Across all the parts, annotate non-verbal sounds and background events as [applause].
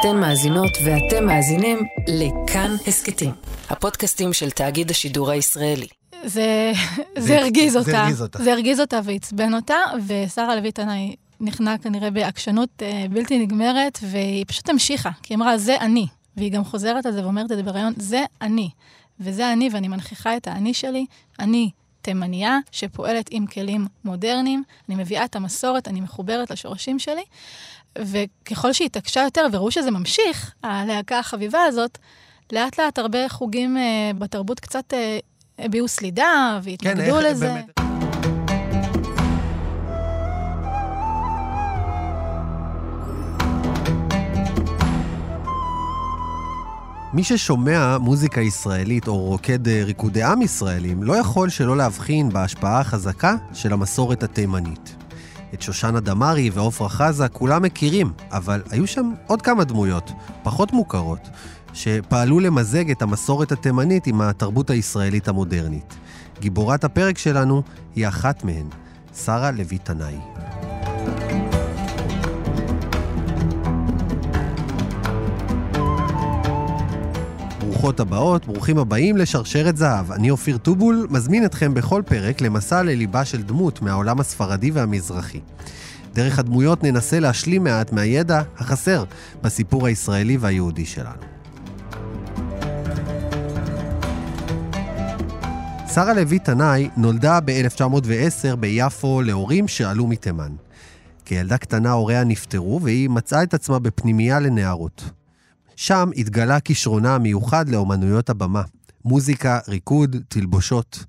אתן מאזינות ואתם מאזינים לכאן הסכתים, הפודקאסטים של תאגיד השידור הישראלי. זה, זה הרגיז זה אותה. הרגיז אותה. זה הרגיז אותה ועצבן אותה, ושרה לויטנאי נכנעה כנראה בעקשנות אה, בלתי נגמרת, והיא פשוט המשיכה, כי היא אמרה, זה אני. והיא גם חוזרת על זה ואומרת את זה בריאיון, זה אני. וזה אני, ואני מנכיחה את האני שלי. אני תימניה שפועלת עם כלים מודרניים, אני מביאה את המסורת, אני מחוברת לשורשים שלי. וככל שהיא התעקשה יותר, וראו שזה ממשיך, הלהקה החביבה הזאת, לאט לאט הרבה חוגים אה, בתרבות קצת אה, הביעו סלידה והתנגדו כן, איך- לזה. באמת. מי ששומע מוזיקה ישראלית או רוקד אה, ריקודי עם ישראלים, לא יכול שלא להבחין בהשפעה החזקה של המסורת התימנית. את שושנה דמארי ועופרה חזה כולם מכירים, אבל היו שם עוד כמה דמויות, פחות מוכרות, שפעלו למזג את המסורת התימנית עם התרבות הישראלית המודרנית. גיבורת הפרק שלנו היא אחת מהן, שרה לוי תנאי. ברוכות הבאות, ברוכים הבאים לשרשרת זהב. אני אופיר טובול, מזמין אתכם בכל פרק למסע לליבה של דמות מהעולם הספרדי והמזרחי. דרך הדמויות ננסה להשלים מעט מהידע החסר בסיפור הישראלי והיהודי שלנו. שרה לוי תנאי נולדה ב-1910 ביפו להורים שעלו מתימן. כילדה קטנה הוריה נפטרו והיא מצאה את עצמה בפנימייה לנערות. שם התגלה כישרונה המיוחד לאומנויות הבמה. מוזיקה, ריקוד, תלבושות.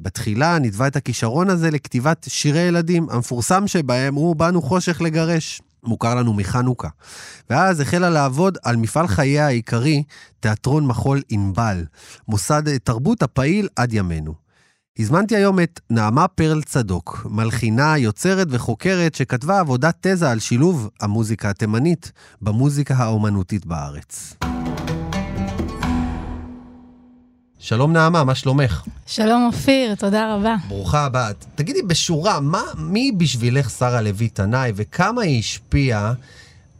בתחילה נתבע את הכישרון הזה לכתיבת שירי ילדים, המפורסם שבהם הוא "באנו חושך לגרש", מוכר לנו מחנוכה. ואז החלה לעבוד על מפעל חייה העיקרי, תיאטרון מחול ענבל, מוסד תרבות הפעיל עד ימינו. הזמנתי היום את נעמה פרל צדוק, מלחינה, יוצרת וחוקרת שכתבה עבודת תזה על שילוב המוזיקה התימנית במוזיקה האומנותית בארץ. שלום נעמה, מה שלומך? שלום אופיר, תודה רבה. ברוכה הבאה. תגידי בשורה, מה, מי בשבילך שרה לוי תנאי וכמה היא השפיעה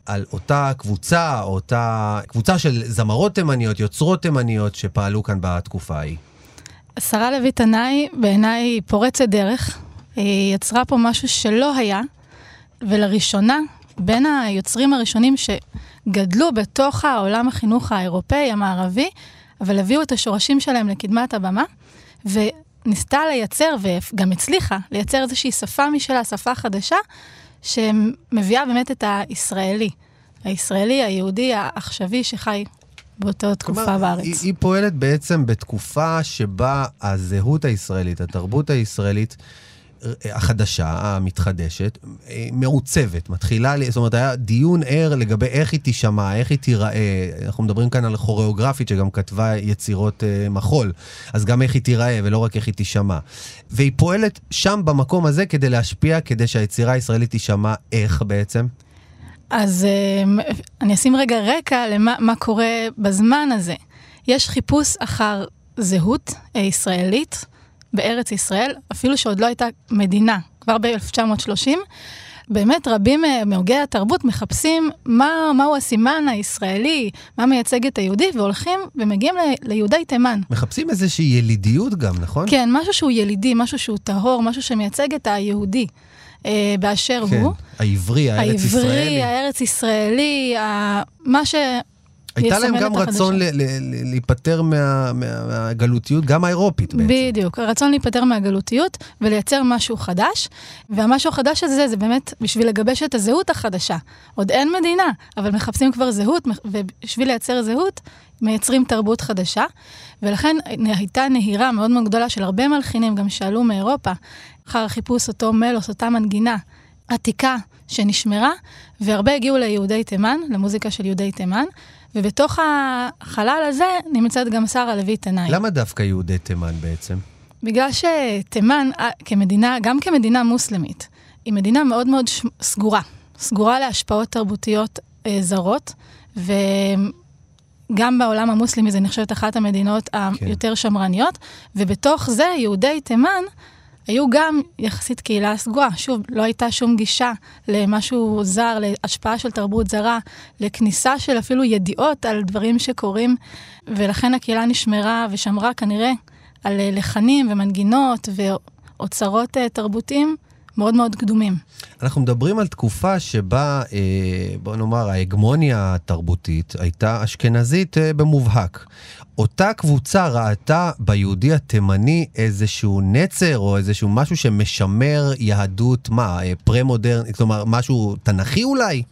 על אותה קבוצה, אותה קבוצה של זמרות תימניות, יוצרות תימניות שפעלו כאן בתקופה ההיא? שרה לוי תנאי בעיניי היא פורצת דרך. היא יצרה פה משהו שלא היה, ולראשונה, בין היוצרים הראשונים שגדלו בתוך העולם החינוך האירופאי, המערבי, אבל הביאו את השורשים שלהם לקדמת הבמה, וניסתה לייצר, וגם הצליחה, לייצר איזושהי שפה משלה, שפה חדשה, שמביאה באמת את הישראלי. הישראלי, היהודי, העכשווי, שחי באותה תקופה כלומר, בארץ. היא, היא פועלת בעצם בתקופה שבה הזהות הישראלית, התרבות הישראלית אה, החדשה, המתחדשת, אה, מעוצבת, מתחילה, זאת אומרת, היה דיון ער לגבי איך היא תישמע, איך היא תיראה. אנחנו מדברים כאן על כוריאוגרפית שגם כתבה יצירות אה, מחול, אז גם איך היא תיראה ולא רק איך היא תישמע. והיא פועלת שם במקום הזה כדי להשפיע, כדי שהיצירה הישראלית תישמע איך בעצם? אז אמ, אני אשים רגע רקע למה מה קורה בזמן הזה. יש חיפוש אחר זהות אה, ישראלית בארץ ישראל, אפילו שעוד לא הייתה מדינה, כבר ב-1930. באמת רבים אה, מהוגי התרבות מחפשים מה, מהו הסימן הישראלי, מה מייצג את היהודי, והולכים ומגיעים ל- ליהודי תימן. מחפשים איזושהי ילידיות גם, נכון? כן, משהו שהוא ילידי, משהו שהוא טהור, משהו שמייצג את היהודי באשר כן. הוא. העברי, הארץ ישראלי. העברי, הארץ ישראלי, ה- מה ש... הייתה להם גם רצון להיפטר מה- מה- מהגלותיות, גם האירופית בעצם. בדיוק, הרצון להיפטר מהגלותיות ולייצר משהו חדש. והמשהו החדש הזה זה באמת בשביל לגבש את הזהות החדשה. עוד אין מדינה, אבל מחפשים כבר זהות, ובשביל לייצר זהות, מייצרים תרבות חדשה. ולכן הייתה נהירה מאוד מאוד גדולה של הרבה מלחינים, גם שעלו מאירופה, אחר החיפוש אותו מלוס, אותה מנגינה עתיקה שנשמרה, והרבה הגיעו ליהודי תימן, למוזיקה של יהודי תימן. ובתוך החלל הזה נמצאת גם שרה לוי תנאי. למה דווקא יהודי תימן בעצם? בגלל שתימן, אה, כמדינה, גם כמדינה מוסלמית, היא מדינה מאוד מאוד ש- סגורה. סגורה להשפעות תרבותיות אה, זרות, וגם בעולם המוסלמי זה נחשבת אחת המדינות כן. היותר שמרניות, ובתוך זה יהודי תימן היו גם יחסית קהילה סגורה. שוב, לא הייתה שום גישה למשהו זר, להשפעה של תרבות זרה, לכניסה של אפילו ידיעות על דברים שקורים, ולכן הקהילה נשמרה ושמרה כנראה על אה, לחנים ומנגינות ואוצרות אה, תרבותיים מאוד מאוד קדומים. אנחנו מדברים על תקופה שבה, אה, בוא נאמר, ההגמוניה התרבותית הייתה אשכנזית אה, במובהק. אותה קבוצה ראתה ביהודי התימני איזשהו נצר או איזשהו משהו שמשמר יהדות, מה, אה, פרה-מודרנית, כלומר, משהו תנכי אולי?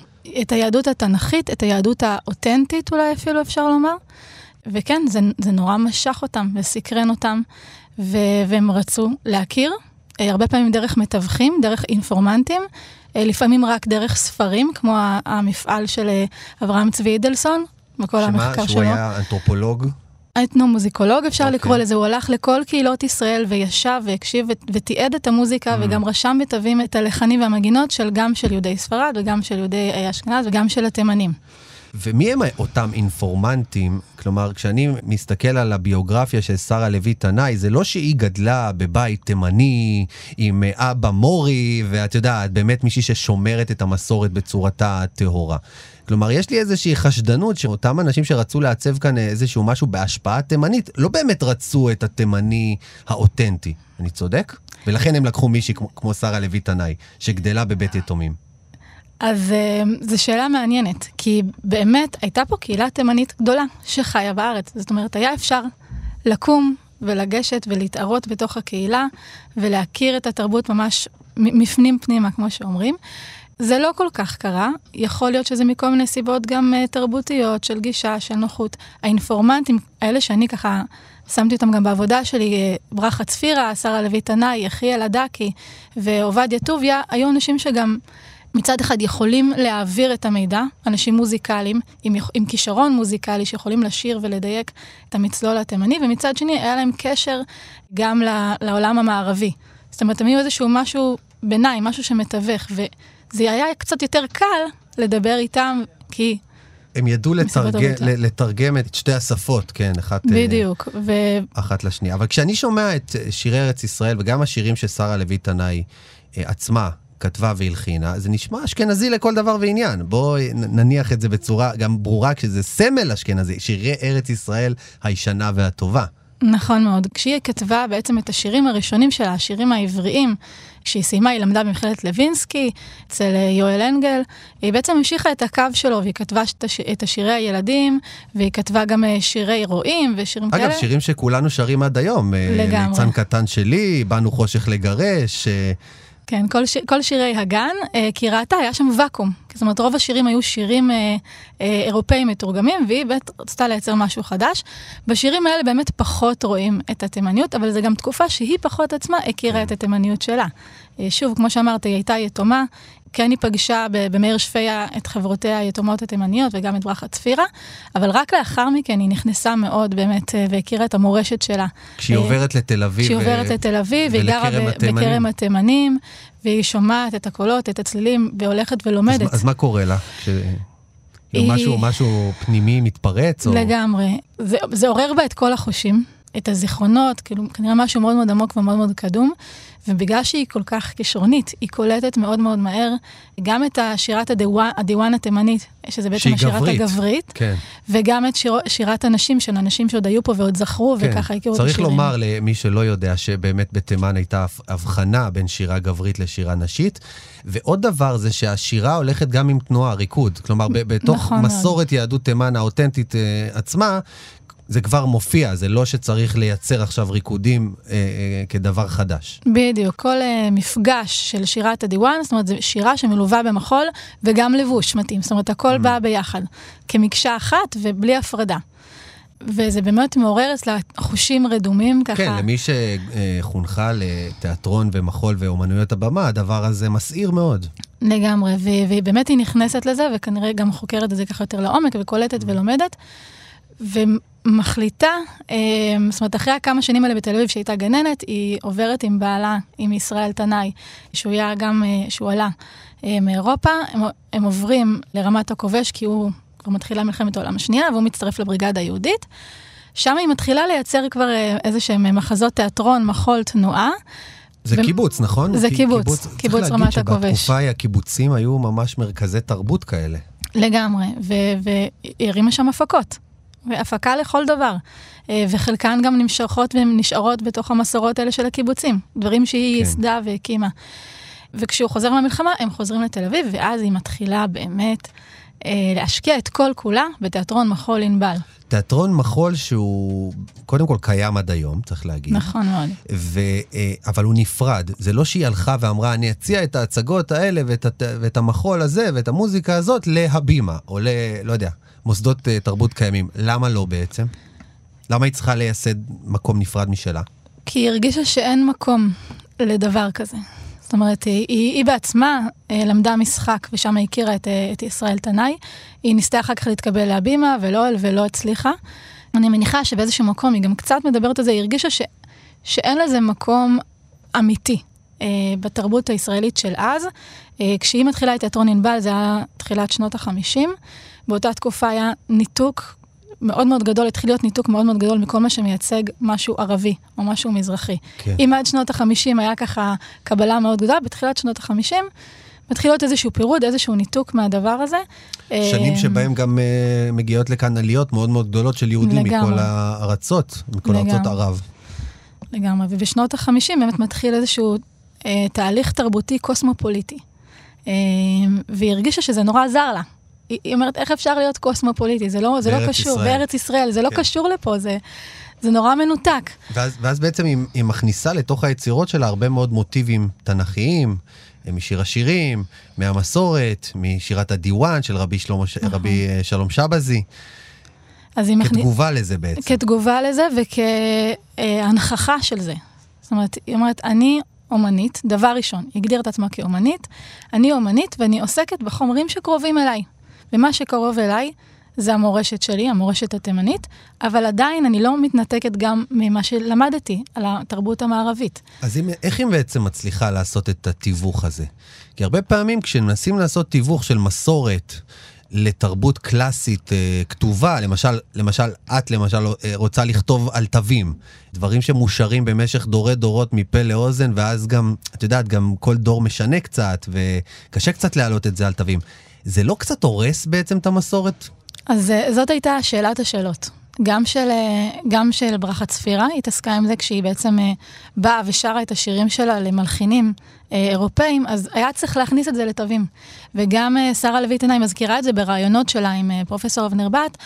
את היהדות התנכית, את היהדות האותנטית אולי אפילו אפשר לומר. וכן, זה, זה נורא משך אותם וסקרן אותם, ו, והם רצו להכיר הרבה פעמים דרך מתווכים, דרך אינפורמנטים, אה, לפעמים רק דרך ספרים, כמו המפעל של אה, אברהם צבי אידלסון, וכל שמה, המחקר שלו. שהוא היה אנתרופולוג? אתנומוזיקולוג אפשר okay. אוקיי. לקרוא לזה, הוא הלך לכל קהילות ישראל וישב והקשיב ותיעד את המוזיקה mm. וגם רשם בתווים את הלחנים והמגינות של גם של יהודי ספרד וגם של יהודי אשכנז וגם של התימנים. ומי הם אותם אינפורמנטים? כלומר, כשאני מסתכל על הביוגרפיה של שרה לוי תנאי, זה לא שהיא גדלה בבית תימני עם אבא מורי, ואת יודעת, באמת מישהי ששומרת את המסורת בצורתה הטהורה. כלומר, יש לי איזושהי חשדנות שאותם אנשים שרצו לעצב כאן איזשהו משהו בהשפעה תימנית, לא באמת רצו את התימני האותנטי. אני צודק? ולכן הם לקחו מישהי כמו, כמו שרה לוי תנאי, שגדלה בבית יתומים. אז uh, זו שאלה מעניינת, כי באמת הייתה פה קהילה תימנית גדולה שחיה בארץ. זאת אומרת, היה אפשר לקום ולגשת ולהתערות בתוך הקהילה ולהכיר את התרבות ממש מפנים פנימה, כמו שאומרים. זה לא כל כך קרה, יכול להיות שזה מכל מיני סיבות גם uh, תרבותיות, של גישה, של נוחות. האינפורמנטים, האלה שאני ככה שמתי אותם גם בעבודה שלי, uh, ברכה צפירה, שרה לוי תנאי, יחיאל אדקי ועובדיה טוביה, היו אנשים שגם מצד אחד יכולים להעביר את המידע, אנשים מוזיקליים, עם, עם כישרון מוזיקלי שיכולים לשיר ולדייק את המצלול התימני, ומצד שני היה להם קשר גם לעולם המערבי. זאת אומרת, הם היו איזשהו משהו ביניים, משהו שמתווך, וזה היה קצת יותר קל לדבר איתם, כי... הם ידעו לתרג... לתרגם את שתי השפות, כן, אחת, אה, בדיוק, ו... אחת לשנייה. אבל כשאני שומע את שירי ארץ ישראל, וגם השירים של שרה לוי תנאי אה, עצמה, כתבה והלחינה, זה נשמע אשכנזי לכל דבר ועניין. בואי נניח את זה בצורה גם ברורה, כשזה סמל אשכנזי, שירי ארץ ישראל הישנה והטובה. נכון מאוד. כשהיא כתבה בעצם את השירים הראשונים שלה, השירים העבריים, כשהיא סיימה, היא למדה במכללת לוינסקי, אצל אה, יואל אנגל, היא בעצם המשיכה את הקו שלו, והיא כתבה את השירי הילדים, והיא כתבה גם אה, שירי רועים ושירים אגב, כאלה. אגב, שירים שכולנו שרים עד היום. אה, לגמרי. ליצן קטן שלי, באנו חושך לגרש. כן, כל, ש... כל שירי הגן, אה, כי ראתה, היה שם ואקום. זאת אומרת, רוב השירים היו שירים אה, אה, אירופאים מתורגמים, והיא באמת רצתה לייצר משהו חדש. בשירים האלה באמת פחות רואים את התימניות, אבל זו גם תקופה שהיא פחות עצמה הכירה כן. את התימניות שלה. אה, שוב, כמו שאמרת, היא הייתה יתומה, כן היא פגשה במאיר שפיה את חברותיה היתומות התימניות וגם את ברכה צפירה, אבל רק לאחר מכן היא נכנסה מאוד באמת אה, והכירה את המורשת שלה. כשהיא אה, עוברת לתל אביב. כשהיא עוברת לתל אביב, והיא גרה בכרם התימנים, והיא שומעת את הקולות, את הצלילים, והולכת ולומדת. אז, אז מה קורה לה? כש... היא... משהו, משהו פנימי מתפרץ? או... לגמרי. זה, זה עורר בה את כל החושים, את הזיכרונות, כאילו, כנראה משהו מאוד מאוד עמוק ומאוד מאוד קדום. ובגלל שהיא כל כך כישרונית, היא קולטת מאוד מאוד מהר גם את שירת הדיוואן התימנית, שזה בעצם השירת גברית. הגברית, כן. וגם את שיר, שירת הנשים של אנשים שעוד היו פה ועוד זכרו, כן. וככה הכירו את השירים. צריך לומר למי שלא יודע שבאמת בתימן הייתה הבחנה בין שירה גברית לשירה נשית. ועוד דבר זה שהשירה הולכת גם עם תנועה, ריקוד. כלומר, בתוך נכון מסורת מאוד. יהדות תימן האותנטית uh, עצמה, זה כבר מופיע, זה לא שצריך לייצר עכשיו ריקודים אה, אה, כדבר חדש. בדיוק, כל אה, מפגש של שירת הדיוואן, זאת אומרת, זו שירה שמלווה במחול וגם לבוש מתאים, זאת אומרת, הכל mm. בא ביחד, כמקשה אחת ובלי הפרדה. וזה באמת מעורר אצלה חושים רדומים ככה. כן, למי שחונכה לתיאטרון ומחול ואומנויות הבמה, הדבר הזה מסעיר מאוד. לגמרי, ובאמת היא נכנסת לזה, וכנראה גם חוקרת את זה ככה יותר לעומק, וקולטת mm. ולומדת. ומחליטה, אה, זאת אומרת, אחרי הכמה שנים האלה בתל אביב שהייתה גננת, היא עוברת עם בעלה, עם ישראל תנאי, שהוא היה גם, אה, שהוא עלה אה, מאירופה, הם, הם עוברים לרמת הכובש, כי הוא כבר מתחילה מלחמת העולם השנייה, והוא מצטרף לבריגדה היהודית. שם היא מתחילה לייצר כבר איזה שהם מחזות תיאטרון, מחול, תנועה. זה ו- קיבוץ, נכון? זה קיבוץ, צריך קיבוץ להגיד רמת הכובש. שבתקופה ההיא הקיבוצים היו ממש מרכזי תרבות כאלה. לגמרי, ו- והיא הרימה שם הפקות. והפקה לכל דבר. אה, וחלקן גם נמשכות והן נשארות בתוך המסורות האלה של הקיבוצים. דברים שהיא כן. ייסדה והקימה. וכשהוא חוזר מהמלחמה, הם חוזרים לתל אביב, ואז היא מתחילה באמת להשקיע את כל כולה בתיאטרון מחול ענבל. תיאטרון מחול שהוא קודם כל קיים עד היום, צריך להגיד. נכון מאוד. ו, אה, אבל הוא נפרד. זה לא שהיא הלכה ואמרה, אני אציע את ההצגות האלה ואת, הת- ואת המחול הזה ואת המוזיקה הזאת להבימה, או ל... לא יודע, מוסדות אה, תרבות קיימים. למה לא בעצם? למה היא צריכה לייסד מקום נפרד משלה? כי היא הרגישה שאין מקום לדבר כזה. זאת אומרת, היא, היא, היא בעצמה אה, למדה משחק, ושם הכירה את, אה, את ישראל תנאי. היא ניסתה אחר כך להתקבל להבימה, ולא, ולא הצליחה. אני מניחה שבאיזשהו מקום, היא גם קצת מדברת על זה, היא הרגישה ש, שאין לזה מקום אמיתי אה, בתרבות הישראלית של אז. אה, כשהיא מתחילה את תיאטרון ענבל, זה היה תחילת שנות ה-50. באותה תקופה היה ניתוק מאוד מאוד גדול, התחיל להיות ניתוק מאוד מאוד גדול מכל מה שמייצג משהו ערבי או משהו מזרחי. כן. אם עד שנות ה-50 היה ככה קבלה מאוד גדולה, בתחילת שנות ה-50 מתחיל להיות איזשהו פירוד, איזשהו ניתוק מהדבר הזה. שנים אה, שבהם גם uh, מגיעות לכאן עליות מאוד מאוד גדולות של יהודים לגמרי. מכל הארצות, מכל לגמרי. ארצות ערב. לגמרי, ובשנות ה-50 באמת מתחיל איזשהו אה, תהליך תרבותי קוסמופוליטי. אה, והיא הרגישה שזה נורא עזר לה. היא, אומרת, איך אפשר להיות קוסמופוליטי? זה לא, זה לא קשור, ישראל. בארץ ישראל, זה לא כן. קשור לפה, זה, זה נורא מנותק. ואז, ואז בעצם היא, היא מכניסה לתוך היצירות שלה הרבה מאוד מוטיבים תנכיים, משיר השירים, מהמסורת, משירת הדיוואן של רבי, שלמה, ש- נכון. רבי אה, שלום שבזי, אז היא מכניסה... כתגובה לזה בעצם. כתגובה לזה וכהנכחה של זה. זאת אומרת, היא אומרת, אני אומנית, דבר ראשון, היא הגדירה את עצמה כאומנית, אני אומנית ואני עוסקת בחומרים שקרובים אליי. ומה שקרוב אליי זה המורשת שלי, המורשת התימנית, אבל עדיין אני לא מתנתקת גם ממה שלמדתי על התרבות המערבית. אז אם, איך היא בעצם מצליחה לעשות את התיווך הזה? כי הרבה פעמים כשמנסים לעשות תיווך של מסורת לתרבות קלאסית אה, כתובה, למשל, למשל, את למשל אה, רוצה לכתוב על תווים, דברים שמושרים במשך דורי דורות מפה לאוזן, ואז גם, את יודעת, גם כל דור משנה קצת, וקשה קצת להעלות את זה על תווים. זה לא קצת הורס בעצם את המסורת? אז זאת הייתה שאלת השאלות. גם של, אה, גם של ברכה צפירה, היא התעסקה עם זה כשהיא בעצם אה, באה ושרה את השירים שלה למלחינים אה, אירופאים, אז היה צריך להכניס את זה לתווים. וגם שרה לויט עיניים מזכירה את זה בראיונות שלה עם פרופסור אבנר בת,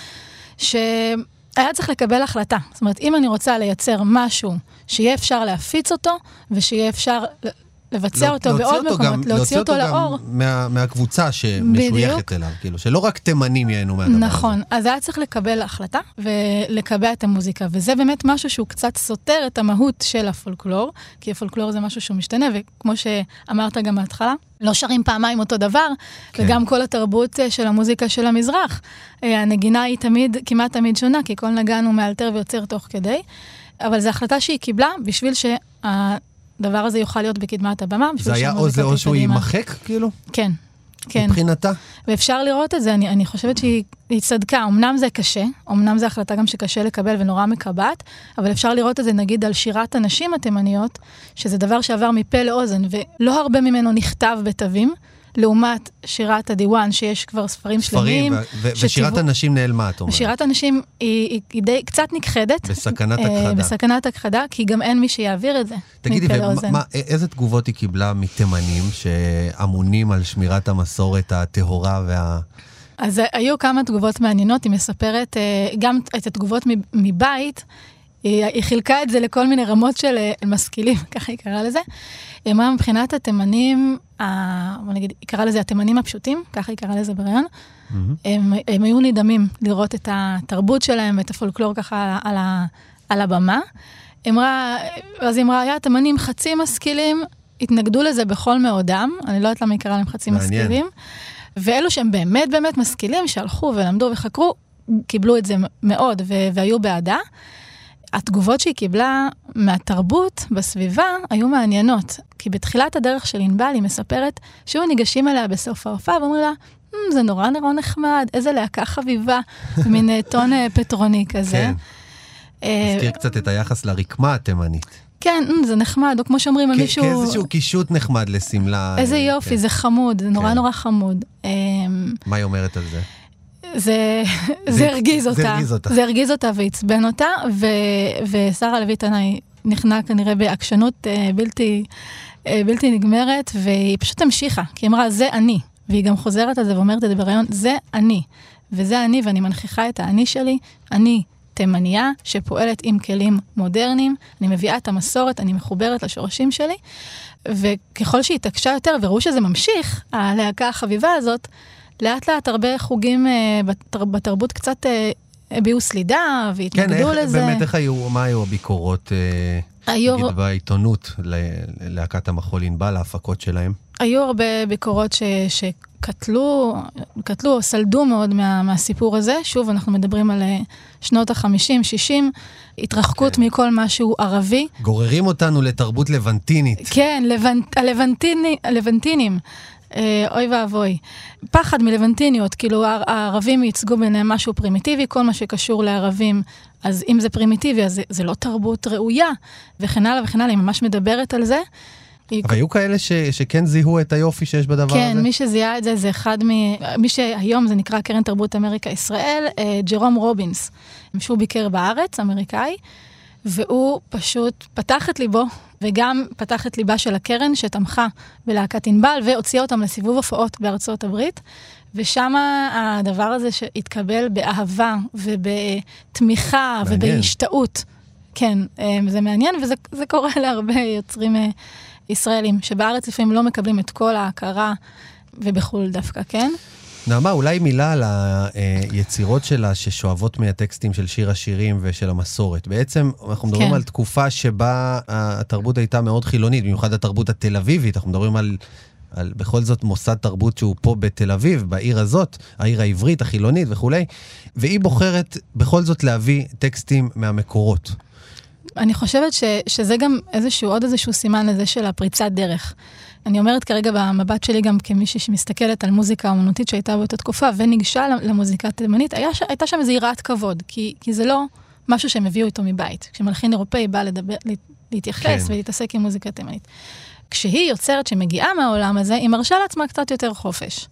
שהיה צריך לקבל החלטה. זאת אומרת, אם אני רוצה לייצר משהו שיהיה אפשר להפיץ אותו, ושיהיה אפשר לבצע אותו להוציא בעוד אותו מקומות, גם- להוציא אותו לאור. גם מה, מהקבוצה שמשויכת. אליו, כאילו, שלא רק תימנים ייהנו מהדבר הזה. נכון, אז היה צריך לקבל החלטה ולקבע את המוזיקה, וזה באמת משהו שהוא קצת סותר את המהות של הפולקלור, כי הפולקלור זה משהו שהוא משתנה, וכמו שאמרת גם בהתחלה, לא שרים פעמיים אותו דבר, כן. וגם כל התרבות אה, של המוזיקה של המזרח. אה, הנגינה היא תמיד, כמעט תמיד שונה, כי כל נגן הוא מאלתר ויוצר תוך כדי, אבל זו החלטה שהיא קיבלה בשביל שהדבר הזה יוכל להיות בקדמת הבמה, זה היה או זה או שהוא. יימחק, כאילו? כן, כן. מבחינתה? ואפשר לראות את זה, אני, אני חושבת שהיא היא צדקה. אמנם זה קשה, אמנם זו החלטה גם שקשה לקבל ונורא מקבעת, אבל אפשר לראות את זה נגיד על שירת הנשים התימניות, שזה דבר שעבר מפה לאוזן, ולא הרבה ממנו נכתב בתווים, לעומת שירת הדיוואן, שיש כבר ספרים, ספרים, שלמים. ו- ו- ושירת הנשים נעלמה, את אומרת. ושירת הנשים היא, היא, היא די קצת נכחדת. בסכנת אה, הכחדה. בסכנת הכחדה, כי גם אין מי שיעביר את זה תגידי, ומה- איזה תגובות היא קיבלה מתימנים שאמונים על שמירת המסורת הטהורה וה... אז היו כמה תגובות מעניינות, היא מספרת אה, גם את התגובות מבית, היא, היא חילקה את זה לכל מיני רמות של אה, משכילים, [laughs] ככה היא קראה לזה. היא אמרה, מבחינת התימנים, ה- בוא נגיד, היא קראה לזה התימנים הפשוטים, ככה היא קראה לזה בריאיון, הם, הם היו נדהמים לראות את התרבות שלהם, את הפולקלור ככה על, הבמה. אמרה, אז היא אמרה, היה תימנים חצי משכילים, התנגדו לזה בכל מאודם, אני לא יודעת למה היא קראה להם חצי מעניין. משכילים. ואלו שהם באמת באמת משכילים, שהלכו ולמדו וחקרו, קיבלו את זה מאוד והיו בעדה. התגובות שהיא קיבלה מהתרבות בסביבה היו מעניינות, כי בתחילת הדרך של ענבל היא מספרת שהיו ניגשים אליה בסוף ההופעה ואומרים לה, "מ, זה נורא נורא נחמד, איזה להקה חביבה, [laughs] מין אה, טון אה, פטרוני כזה. כן. מזכיר קצת את היחס לרקמה התימנית. כן, זה נחמד, או כמו שאומרים על מישהו... כאיזשהו קישוט נחמד לשמלה. איזה יופי, כן. זה חמוד, זה נורא כן. נורא חמוד. מה היא אומרת על זה? זה, זה הרגיז אותה. זה הרגיז אותה. זה הרגיז אותה ועצבן אותה, ו, ושרה לוי תנאי נכנע כנראה בעקשנות בלתי, בלתי נגמרת, והיא פשוט המשיכה, כי היא אמרה, זה אני. והיא גם חוזרת על זה ואומרת את זה בריאיון, זה אני. וזה אני, ואני מנכיחה את האני שלי. אני תימניה שפועלת עם כלים מודרניים, אני מביאה את המסורת, אני מחוברת לשורשים שלי, וככל שהיא התעקשה יותר, וראו שזה ממשיך, הלהקה החביבה הזאת, לאט לאט הרבה חוגים אה, בתר, בתרבות קצת אה, הביעו סלידה והתנגדו כן, איך, לזה. כן, באמת, איך היו, מה היו הביקורות, אה, היו... נגיד בעיתונות, ללהקת המחול ענבל, ההפקות שלהם? היו הרבה ביקורות ש, שקטלו, קטלו או סלדו מאוד מה, מהסיפור הזה. שוב, אנחנו מדברים על אה, שנות ה-50, 60, התרחקות. כן. מכל משהו ערבי. גוררים אותנו לתרבות לבנטינית. כן, לבנ... הלבנטיני, הלבנטינים. אה, אוי ואבוי. פחד מלבנטיניות, כאילו הערבים ייצגו ביניהם משהו פרימיטיבי, כל מה שקשור לערבים, אז אם זה פרימיטיבי, אז זה, זה לא תרבות ראויה, וכן הלאה וכן הלאה, היא ממש מדברת על זה. אבל היו כאלה ש, שכן זיהו את היופי שיש בדבר כן, הזה? כן, מי שזיהה את זה זה אחד מ... מי שהיום זה נקרא קרן תרבות אמריקה ישראל, אה, ג'רום רובינס, שהוא ביקר בארץ, אמריקאי, והוא פשוט פתח את ליבו, וגם פתח את ליבה של הקרן שתמכה בלהקת ענבל, והוציאה אותם לסיבוב הופעות בארצות הברית. ושם הדבר הזה שהתקבל באהבה ובתמיכה מעניין. ובהשתאות. כן, אה, זה מעניין, וזה קורה להרבה יוצרים אה, ישראלים, שבארץ לפעמים לא מקבלים את כל ההכרה, ובחו"ל דווקא, כן? נעמה, אולי מילה על היצירות שלה ששואבות מהטקסטים של שיר השירים ושל המסורת. בעצם, אנחנו מדברים כן. על תקופה שבה התרבות הייתה מאוד חילונית, במיוחד התרבות התל אביבית, אנחנו מדברים על... על בכל זאת מוסד תרבות שהוא פה בתל אביב, בעיר הזאת, העיר העברית, החילונית וכולי, והיא בוחרת בכל זאת להביא טקסטים מהמקורות. אני חושבת ש, שזה גם איזשהו, עוד איזשהו סימן לזה של הפריצת דרך. אני אומרת כרגע במבט שלי גם כמישהי שמסתכלת על מוזיקה אומנותית שהייתה באותה תקופה וניגשה למוזיקה התימנית, הייתה שם איזו יראת כבוד, כי, כי זה לא משהו שהם הביאו איתו מבית. כשמלחין אירופאי בא לדבר, להתייחס כן. ולהתעסק עם מוזיקה תימנית. כשהיא יוצרת שמגיעה מהעולם הזה, היא מרשה לעצמה קצת יותר חופש.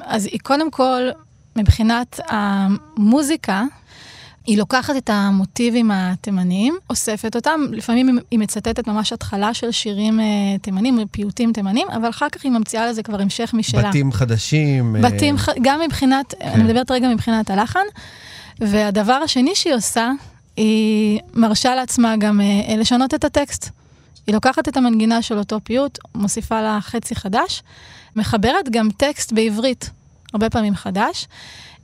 אז היא קודם כל, מבחינת המוזיקה, היא לוקחת את המוטיבים התימניים, אוספת אותם, לפעמים היא מצטטת ממש התחלה של שירים uh, תימנים, פיוטים תימנים, אבל אחר כך היא ממציאה לזה כבר המשך משלה. בתים חדשים. אה, בתים, uh... גם מבחינת, כן. אני מדברת רגע מבחינת הלחן, והדבר השני שהיא עושה, היא מרשה לעצמה גם uh, לשנות את הטקסט. היא לוקחת את המנגינה של אותו פיוט, מוסיפה לה חצי חדש, מחברת גם טקסט בעברית, הרבה פעמים חדש.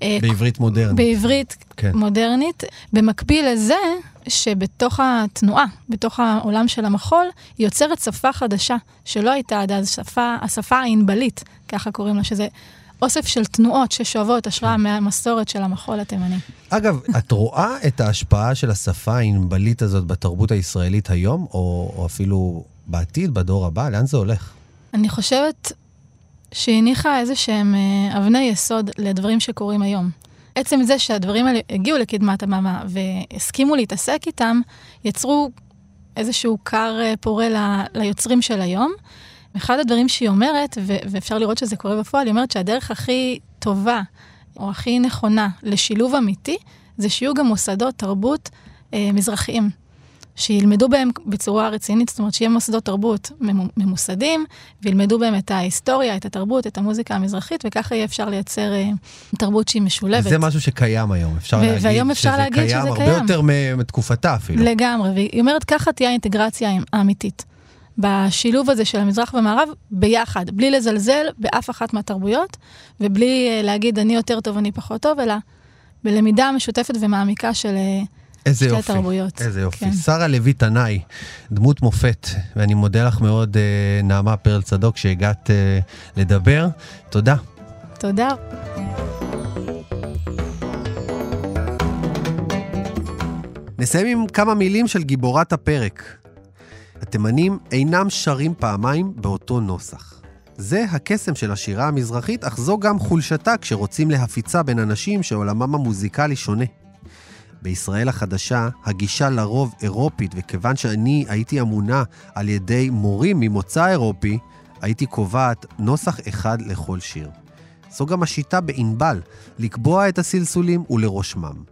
אה, בעברית מודרנית. בעברית כן. מודרנית. במקביל לזה, שבתוך התנועה, בתוך העולם של המחול, היא יוצרת שפה חדשה, שלא הייתה עד אז, שפה, השפה הענבלית, ככה קוראים לה, שזה אוסף של תנועות ששואבות השראה כן. מהמסורת של המחול התימני. אגב, את רואה את ההשפעה של השפה הענבלית הזאת בתרבות הישראלית היום, או, או אפילו בעתיד, בדור הבא? לאן זה הולך? אני חושבת שהניחה איזה שהם אה, אבני יסוד לדברים שקורים היום. עצם זה שהדברים האלה הגיעו לקדמת הבמה והסכימו להתעסק איתם, יצרו איזשהו כר אה, פורה ל, ליוצרים של היום. אחד הדברים שהיא אומרת, ו- ואפשר לראות שזה קורה בפועל, היא אומרת שהדרך הכי טובה, או הכי נכונה לשילוב אמיתי, זה שיהיו גם מוסדות תרבות אה, מזרחיים. שילמדו בהם בצורה רצינית, זאת אומרת שיהיה מוסדות תרבות ממוסדים, וילמדו בהם את ההיסטוריה, את התרבות, את המוזיקה המזרחית, וככה יהיה אפשר לייצר אה, תרבות שהיא משולבת. זה משהו שקיים היום, אפשר להגיד והיום אפשר שזה להגיד קיים, שזה קיים. הרבה יותר מתקופתה אפילו. לגמרי, והיא אומרת, ככה תהיה האינטגרציה האמיתית. בשילוב הזה של המזרח והמערב ביחד, בלי לזלזל באף אחת מהתרבויות, ובלי אה, להגיד אני יותר טוב, אני פחות טוב, אלא בלמידה משותפת ומעמיקה של... איזה יופי, תרבויות. איזה יופי. כן. שרה לוי תנאי, דמות מופת, ואני מודה לך מאוד, אה, נעמה פרל צדוק, שהגעת אה, לדבר. תודה. תודה. נסיים עם כמה מילים של גיבורת הפרק. התימנים אינם שרים פעמיים באותו נוסח. זה הקסם של השירה המזרחית, אך זו גם חולשתה כשרוצים להפיצה בין אנשים שעולמם המוזיקלי שונה. בישראל החדשה, הגישה לרוב אירופית, וכיוון שאני הייתי אמונה על ידי מורים ממוצא אירופי, הייתי קובעת נוסח אחד לכל שיר. זו גם השיטה בענבל, לקבוע את הסלסולים ולרושמם.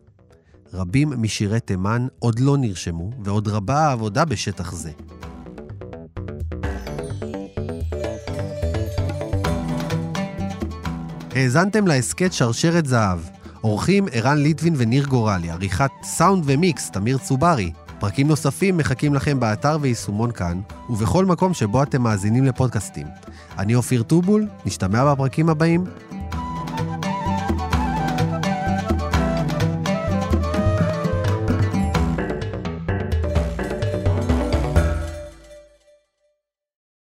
רבים משירי תימן עוד לא נרשמו, ועוד רבה העבודה בשטח זה. האזנתם להסכת שרשרת זהב. אורחים ערן ליטבין וניר גורלי, עריכת סאונד ומיקס, תמיר צוברי. פרקים נוספים מחכים לכם באתר ויישומון כאן, ובכל מקום שבו אתם מאזינים לפודקאסטים. אני אופיר טובול, נשתמע בפרקים הבאים.